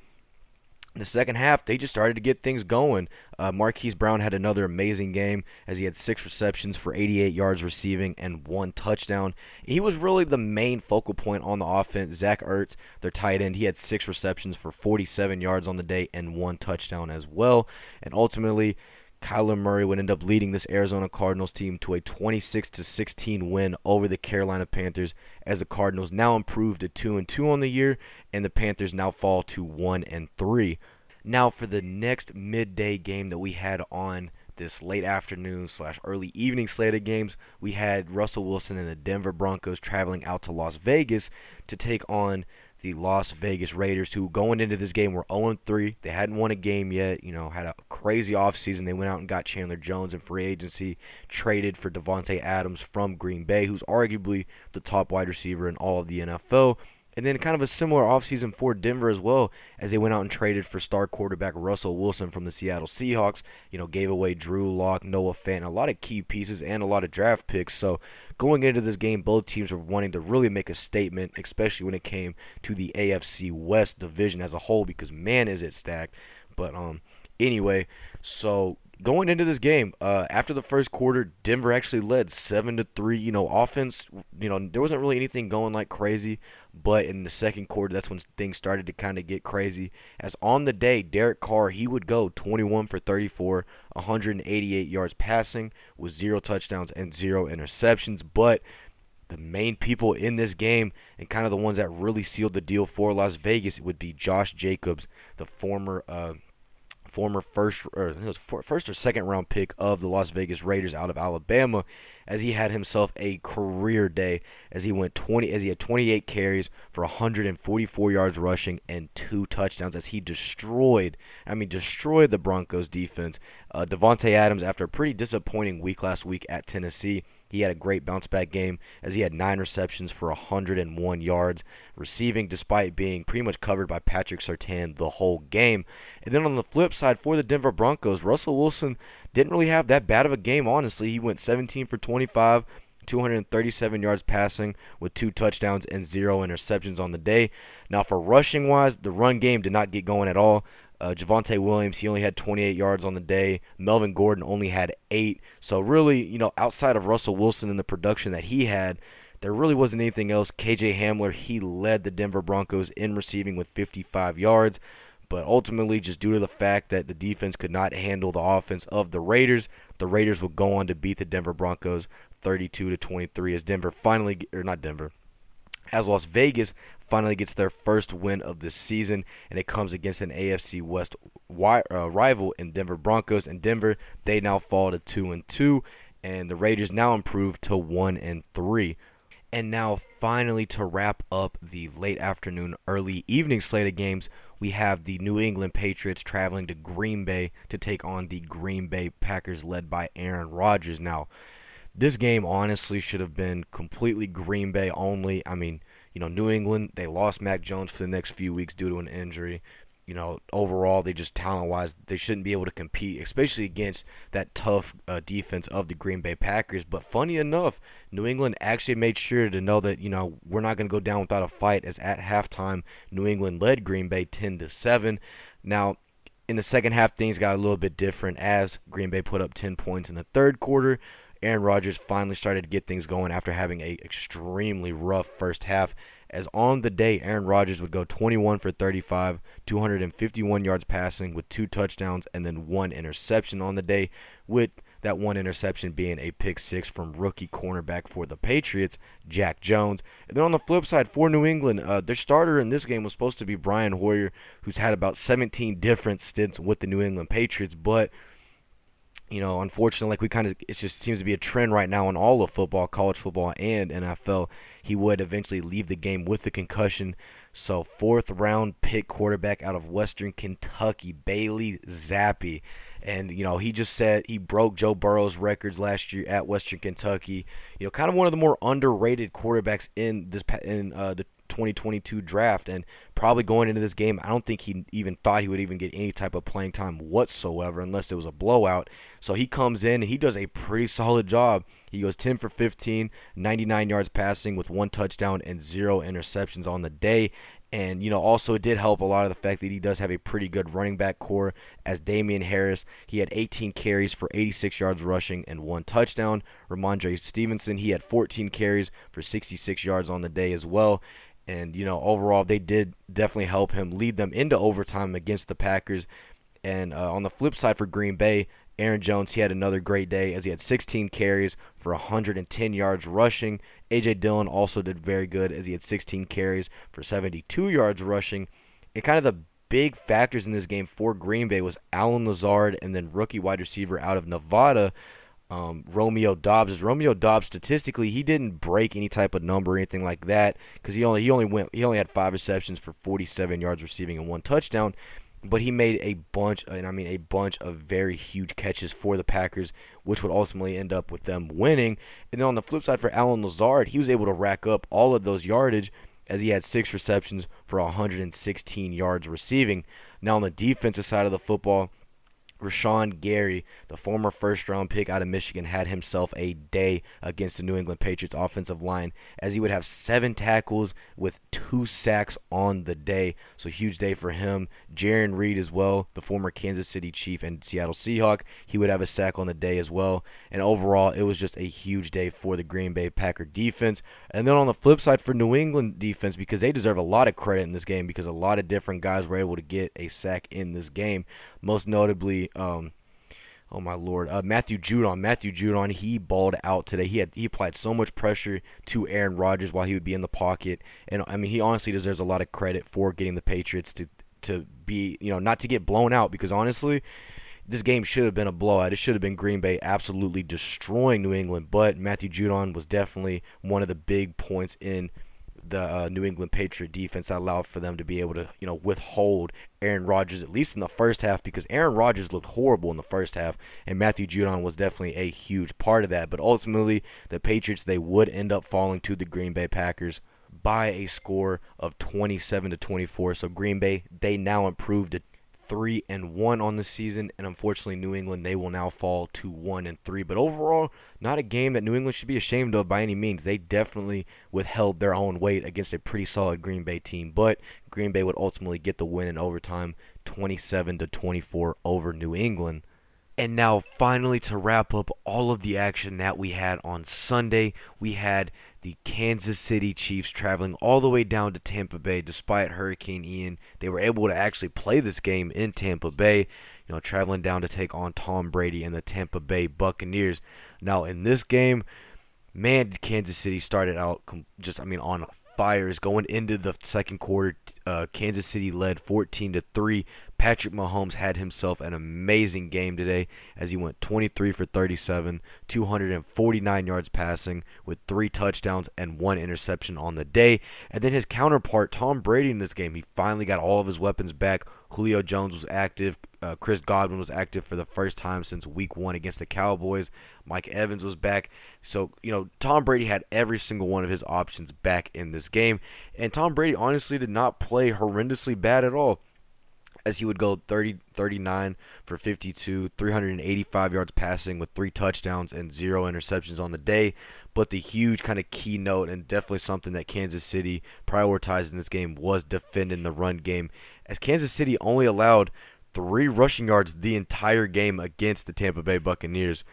the second half, they just started to get things going. Uh, Marquise Brown had another amazing game as he had six receptions for 88 yards receiving and one touchdown. He was really the main focal point on the offense. Zach Ertz, their tight end, he had six receptions for 47 yards on the day and one touchdown as well. And ultimately, Kyler Murray would end up leading this Arizona Cardinals team to a 26 to 16 win over the Carolina Panthers as the Cardinals now improved to 2 and 2 on the year and the Panthers now fall to 1 and 3. Now for the next midday game that we had on this late afternoon slash early evening slate of games, we had Russell Wilson and the Denver Broncos traveling out to Las Vegas to take on the Las Vegas Raiders, who going into this game were 0-3. They hadn't won a game yet. You know, had a crazy offseason. They went out and got Chandler Jones in free agency, traded for Davante Adams from Green Bay, who's arguably the top wide receiver in all of the NFL. And then kind of a similar offseason for Denver as well, as they went out and traded for star quarterback Russell Wilson from the Seattle Seahawks. You know, gave away Drew Lock, Noah Fant, a lot of key pieces and a lot of draft picks. So going into this game, both teams were wanting to really make a statement, especially when it came to the AFC West division as a whole, because man, is it stacked. But um, anyway, so going into this game, uh, after the first quarter, Denver actually led seven to three. You know, offense. You know, there wasn't really anything going like crazy, but in the second quarter, that's when things started to kind of get crazy. As on the day, Derek Carr he would go 21 for 34, 188 yards passing with zero touchdowns and zero interceptions, but the main people in this game and kind of the ones that really sealed the deal for Las Vegas would be Josh Jacobs, the former uh, former first or first or second round pick of the Las Vegas Raiders out of Alabama, as he had himself a career day as he went 20 as he had 28 carries for 144 yards rushing and two touchdowns as he destroyed I mean destroyed the Broncos defense. Uh, Davante Adams after a pretty disappointing week last week at Tennessee he had a great bounce back game as he had nine receptions for 101 yards receiving, despite being pretty much covered by Patrick Surtain the whole game. And then on the flip side for the Denver Broncos, Russell Wilson didn't really have that bad of a game, honestly. He went 17 for 25. 237 yards passing with two touchdowns and zero interceptions on the day. Now, for rushing wise, the run game did not get going at all. Uh, Javonte Williams, he only had 28 yards on the day. Melvin Gordon only had eight. So really, you know, outside of Russell Wilson and the production that he had, there really wasn't anything else. KJ Hamler, he led the Denver Broncos in receiving with 55 yards. But ultimately, just due to the fact that the defense could not handle the offense of the Raiders, the Raiders would go on to beat the Denver Broncos 32 to 23 as Denver finally, or not Denver, as Las Vegas finally gets their first win of the season, and it comes against an AFC West uh, rival in Denver Broncos. And Denver, they now fall to two and two, and the Raiders now improve to one and three. And now, finally, to wrap up the late afternoon, early evening slate of games, we have the New England Patriots traveling to Green Bay to take on the Green Bay Packers, led by Aaron Rodgers. Now, this game honestly should have been completely Green Bay only. I mean, you know, New England, they lost Mac Jones for the next few weeks due to an injury. You know, overall, they just talent wise, they shouldn't be able to compete, especially against that tough uh, defense of the Green Bay Packers. But funny enough, New England actually made sure to know that, you know, we're not going to go down without a fight, as at halftime, New England led Green Bay 10 to 7. Now, in the second half, things got a little bit different as Green Bay put up 10 points in the third quarter. Aaron Rodgers finally started to get things going after having a extremely rough first half. As on the day, Aaron Rodgers would go 21 for 35, 251 yards passing with two touchdowns and then one interception on the day, with that one interception being a pick six from rookie cornerback for the Patriots, Jack Jones. And then on the flip side, for New England, uh, their starter in this game was supposed to be Brian Hoyer, who's had about 17 different stints with the New England Patriots, but you know, unfortunately, like we kind of, it just seems to be a trend right now in all of football, college football, and NFL. He would eventually leave the game with the concussion. So, fourth round pick quarterback out of Western Kentucky, Bailey Zappe. And, you know, he just said he broke Joe Burrow's records last year at Western Kentucky. You know, kind of one of the more underrated quarterbacks in this in uh, the 2022 draft and probably going into this game I don't think he even thought he would even get any type of playing time whatsoever unless it was a blowout so he comes in and he does a pretty solid job he goes 10 for 15 99 yards passing with one touchdown and zero interceptions on the day and, you know, also it did help a lot of the fact that he does have a pretty good running back core as Damien Harris. He had 18 carries for 86 yards rushing and one touchdown. Rhamondre Stevenson, he had 14 carries for 66 yards on the day as well. And, you know, overall, they did definitely help him lead them into overtime against the Packers. And uh, on the flip side for Green Bay, Aaron Jones, he had another great day as he had 16 carries for 110 yards rushing. A.J. Dillon also did very good as he had 16 carries for 72 yards rushing. And kind of the big factors in this game for Green Bay was Allen Lazard and then rookie wide receiver out of Nevada, um, Romeo Doubs is Romeo Doubs statistically, he didn't break any type of number or anything like that because he only he only went he only had five receptions for 47 yards receiving and one touchdown. But he made a bunch, and I mean a bunch of very huge catches for the Packers, which would ultimately end up with them winning. And then on the flip side for Allen Lazard, he was able to rack up all of those yardage as he had six receptions for 116 yards receiving. Now on the defensive side of the football, Rashan Gary, the former first round pick out of Michigan, had himself a day against the New England Patriots offensive line as he would have seven tackles with two sacks on the day. So, huge day for him. Jarran Reed, as well, the former Kansas City Chief and Seattle Seahawk, he would have a sack on the day as well. And overall, it was just a huge day for the Green Bay Packer defense. And then on the flip side for New England defense, because they deserve a lot of credit in this game because a lot of different guys were able to get a sack in this game. Most notably, um, oh my lord, uh, Matthew Judon. Matthew Judon, he balled out today. He had he applied so much pressure to Aaron Rodgers while he would be in the pocket, and I mean he honestly deserves a lot of credit for getting the Patriots to to be you know not to get blown out because honestly. This game should have been a blowout. It should have been Green Bay absolutely destroying New England, but Matthew Judon was definitely one of the big points in the uh, New England Patriot defense that allowed for them to be able to, you know, withhold Aaron Rodgers at least in the first half because Aaron Rodgers looked horrible in the first half, and Matthew Judon was definitely a huge part of that. But ultimately, the Patriots they would end up falling to the Green Bay Packers by a score of 27 to 24. So Green Bay they now improved to three and one on the season, and unfortunately, New England they will now fall to one and three. But overall, not a game that New England should be ashamed of by any means. They definitely withheld their own weight against a pretty solid Green Bay team, but Green Bay would ultimately get the win in overtime, 27 to 24 over New England. And now, finally, to wrap up all of the action that we had on Sunday, we had the Kansas City Chiefs traveling all the way down to Tampa Bay despite Hurricane Ian. They were able to actually play this game in Tampa Bay, you know, traveling down to take on Tom Brady and the Tampa Bay Buccaneers. Now, in this game, man, Kansas City started out just, I mean, on fires going into the second quarter. Uh, Kansas City led 14 to three. Patrick Mahomes had himself an amazing game today as he went 23 for 37, 249 yards passing with three touchdowns and one interception on the day. And then his counterpart Tom Brady in this game, he finally got all of his weapons back. Julio Jones was active. Uh, Chris Godwin was active for the first time since week one against the Cowboys. Mike Evans was back. So, you know, Tom Brady had every single one of his options back in this game. And Tom Brady honestly did not play horrendously bad at all as he would go 30 39 for 52, 385 yards passing with three touchdowns and zero interceptions on the day. But the huge kind of keynote and definitely something that Kansas City prioritized in this game was defending the run game, as Kansas City only allowed three rushing yards the entire game against the Tampa Bay Buccaneers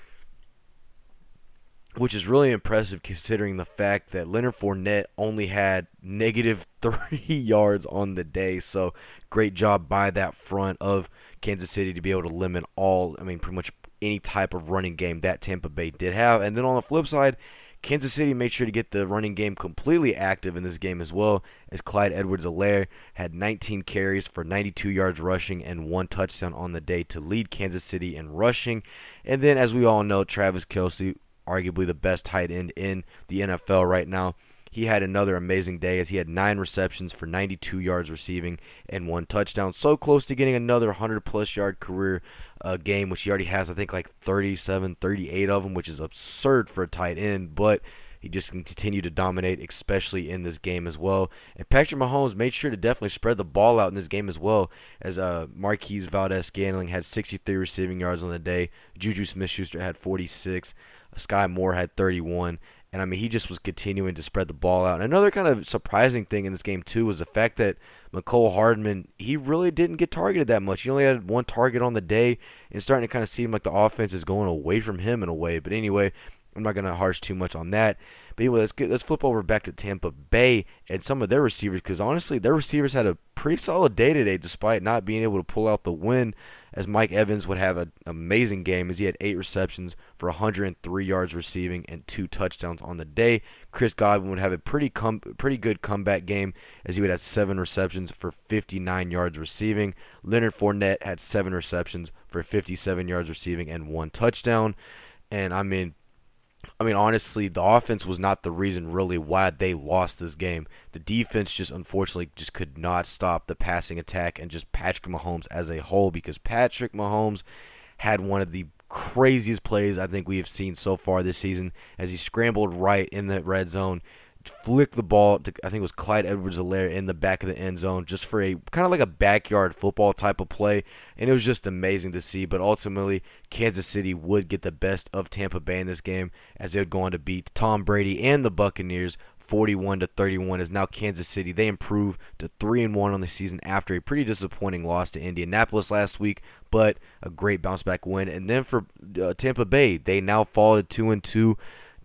which is really impressive considering the fact that Leonard Fournette only had negative three yards on the day. So great job by that front of Kansas City to be able to limit all, I mean, pretty much any type of running game that Tampa Bay did have. And then on the flip side, Kansas City made sure to get the running game completely active in this game as well, as Clyde Edwards-Helaire had 19 carries for 92 yards rushing and one touchdown on the day to lead Kansas City in rushing. And then, as we all know, Travis Kelce arguably the best tight end in the NFL right now. He had another amazing day as he had nine receptions for 92 yards receiving and one touchdown. So close to getting another 100 plus yard career uh, game, which he already has, I think, like 37, 38 of them, which is absurd for a tight end. But he just can continue to dominate, especially in this game as well. And Patrick Mahomes made sure to definitely spread the ball out in this game as well, as uh, Marquez Valdes-Scantling had 63 receiving yards on the day. Juju Smith-Schuster had 46. Skyy Moore had 31. And I mean, he just was continuing to spread the ball out. And another kind of surprising thing in this game, too, was the fact that Mecole Hardman, he really didn't get targeted that much. He only had one target on the day, and starting to kind of seem like the offense is going away from him in a way. But anyway, I'm not going to harsh too much on that. But anyway, let's get, let's flip over back to Tampa Bay and some of their receivers because honestly, their receivers had a pretty solid day today, despite not being able to pull out the win. As Mike Evans would have an amazing game as he had eight receptions for 103 yards receiving and two touchdowns on the day. Chris Godwin would have a pretty com- pretty good comeback game as he would have seven receptions for 59 yards receiving. Leonard Fournette had seven receptions for 57 yards receiving and one touchdown. And I mean, I mean, honestly, the offense was not the reason really why they lost this game. The defense just unfortunately just could not stop the passing attack and just Patrick Mahomes as a whole because Patrick Mahomes had one of the craziest plays I think we have seen so far this season as he scrambled right in the red zone flicked the ball to I think it was Clyde Edwards-Helaire in the back of the end zone just for a kind of like a backyard football type of play and it was just amazing to see but ultimately Kansas City would get the best of Tampa Bay in this game as they would go on to beat Tom Brady and the Buccaneers 41 to 31 is now Kansas City. They improve to 3 and 1 on the season after a pretty disappointing loss to Indianapolis last week, but a great bounce back win. And then for uh, Tampa Bay, they now fall to 2 and 2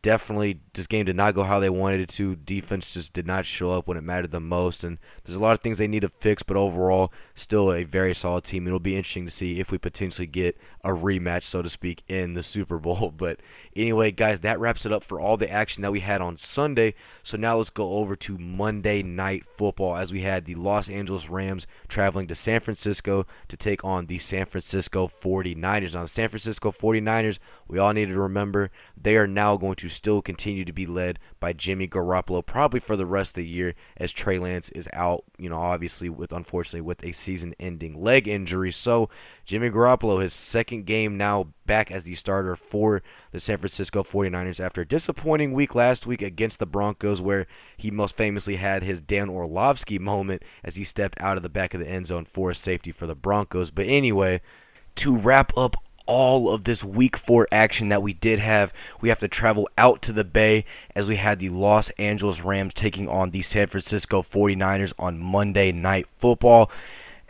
definitely this game did not go how they wanted it to. Defense just did not show up when it mattered the most, and there's a lot of things they need to fix. But overall, still a very solid team. It'll be interesting to see if we potentially get a rematch, so to speak, in the Super Bowl. But anyway, guys, that wraps it up for all the action that we had on Sunday. So now let's go over to Monday Night Football as we had the Los Angeles Rams traveling to San Francisco to take on the San Francisco 49ers. Now, the San Francisco 49ers, we all need to remember, they are now going to to still continue to be led by Jimmy Garoppolo, probably for the rest of the year, as Trey Lance is out, you know, obviously with unfortunately with a season-ending leg injury. So Jimmy Garoppolo, his second game now back as the starter for the San Francisco 49ers after a disappointing week last week against the Broncos, where he most famously had his Dan Orlovsky moment as he stepped out of the back of the end zone for a safety for the Broncos. But anyway, to wrap up all of this week four action that we did have. We have to travel out to the Bay as we had the Los Angeles Rams taking on the San Francisco 49ers on Monday Night Football.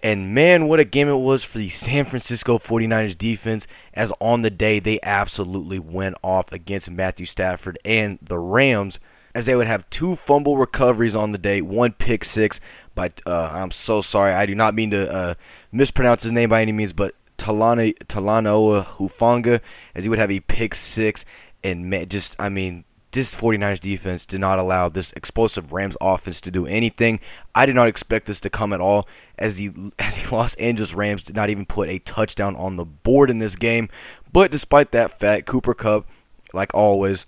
And man, what a game it was for the San Francisco 49ers defense, as on the day they absolutely went off against Matthew Stafford and the Rams, as they would have two fumble recoveries on the day, one pick six. But uh, I'm so sorry, I do not mean to uh, mispronounce his name by any means, but Talanoa Hufanga as he would have a pick six and just I mean this 49ers defense did not allow this explosive Rams offense to do anything. I did not expect this to come at all as the as the Los Angeles Rams did not even put a touchdown on the board in this game. But despite that fact, Cooper Kupp, like always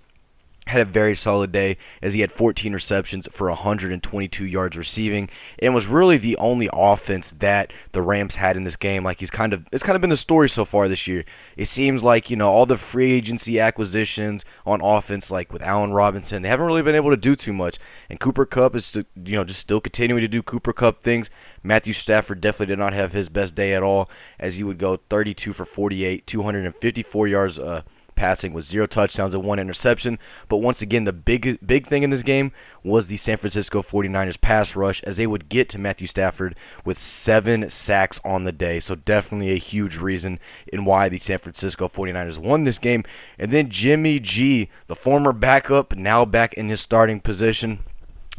had a very solid day as he had 14 receptions for 122 yards receiving and was really the only offense that the Rams had in this game. Like he's kind of it's kind of been the story so far this year. It seems like you know all the free agency acquisitions on offense like with Allen Robinson they haven't really been able to do too much. And Cooper Kupp is you know just still continuing to do Cooper Kupp things. Matthew Stafford definitely did not have his best day at all as he would go 32 for 48 254 yards uh passing with zero touchdowns and one interception. But once again, the big big thing in this game was the San Francisco 49ers pass rush as they would get to Matthew Stafford with seven sacks on the day. So definitely a huge reason in why the San Francisco 49ers won this game. And then Jimmy G, the former backup, now back in his starting position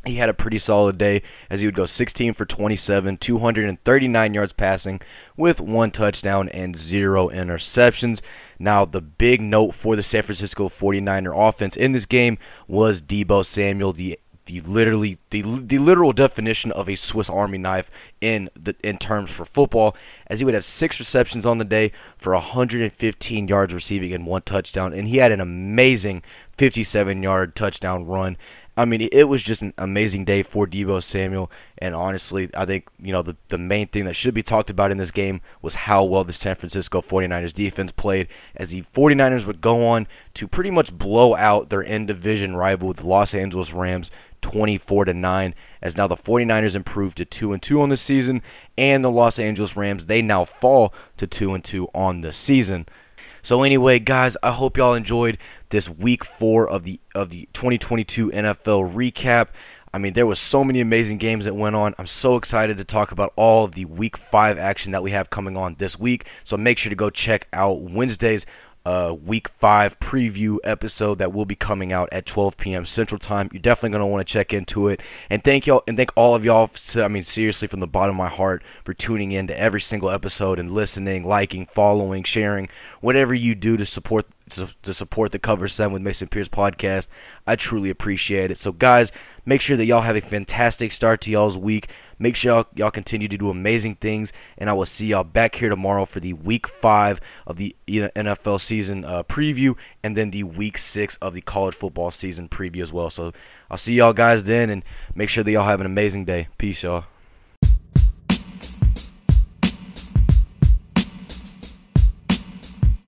he had a pretty solid day as he would go 16 for 27, 239 yards passing with one touchdown and zero interceptions. Now, the big note for the San Francisco 49er offense in this game was Deebo Samuel, the the literally the, the literal definition of a Swiss Army knife in the in terms for football, as he would have six receptions on the day for 115 yards receiving and one touchdown, and he had an amazing 57 yard touchdown run I mean, it was just an amazing day for Deebo Samuel. And honestly, I think, you know, the, the main thing that should be talked about in this game was how well the San Francisco 49ers defense played as the 49ers would go on to pretty much blow out their end division rival, the Los Angeles Rams, 24 to 9 as now the 49ers improved to 2 and 2 on the season and the Los Angeles Rams they now fall to 2 and 2 on the season. So anyway, guys, I hope y'all enjoyed this week 4 of the of the 2022 NFL recap. I mean, there was so many amazing games that went on. I'm so excited to talk about all of the week 5 action that we have coming on this week. So make sure to go check out Wednesday's uh, week five preview episode that will be coming out at 12 p.m. Central Time. You're definitely going to want to check into it. And thank y'all, and thank all of y'all, I mean, seriously, from the bottom of my heart, for tuning in to every single episode and listening, liking, following, sharing, whatever you do to support to, to support the Cover 7 with Mason Pierce podcast. I truly appreciate it. So, guys, make sure that y'all have a fantastic start to y'all's week. Make sure y'all, y'all continue to do amazing things, and I will see y'all back here tomorrow for the Week 5 of the NFL season uh, preview, and then the Week 6 of the college football season preview as well. So, I'll see y'all guys then, and make sure that y'all have an amazing day. Peace, y'all.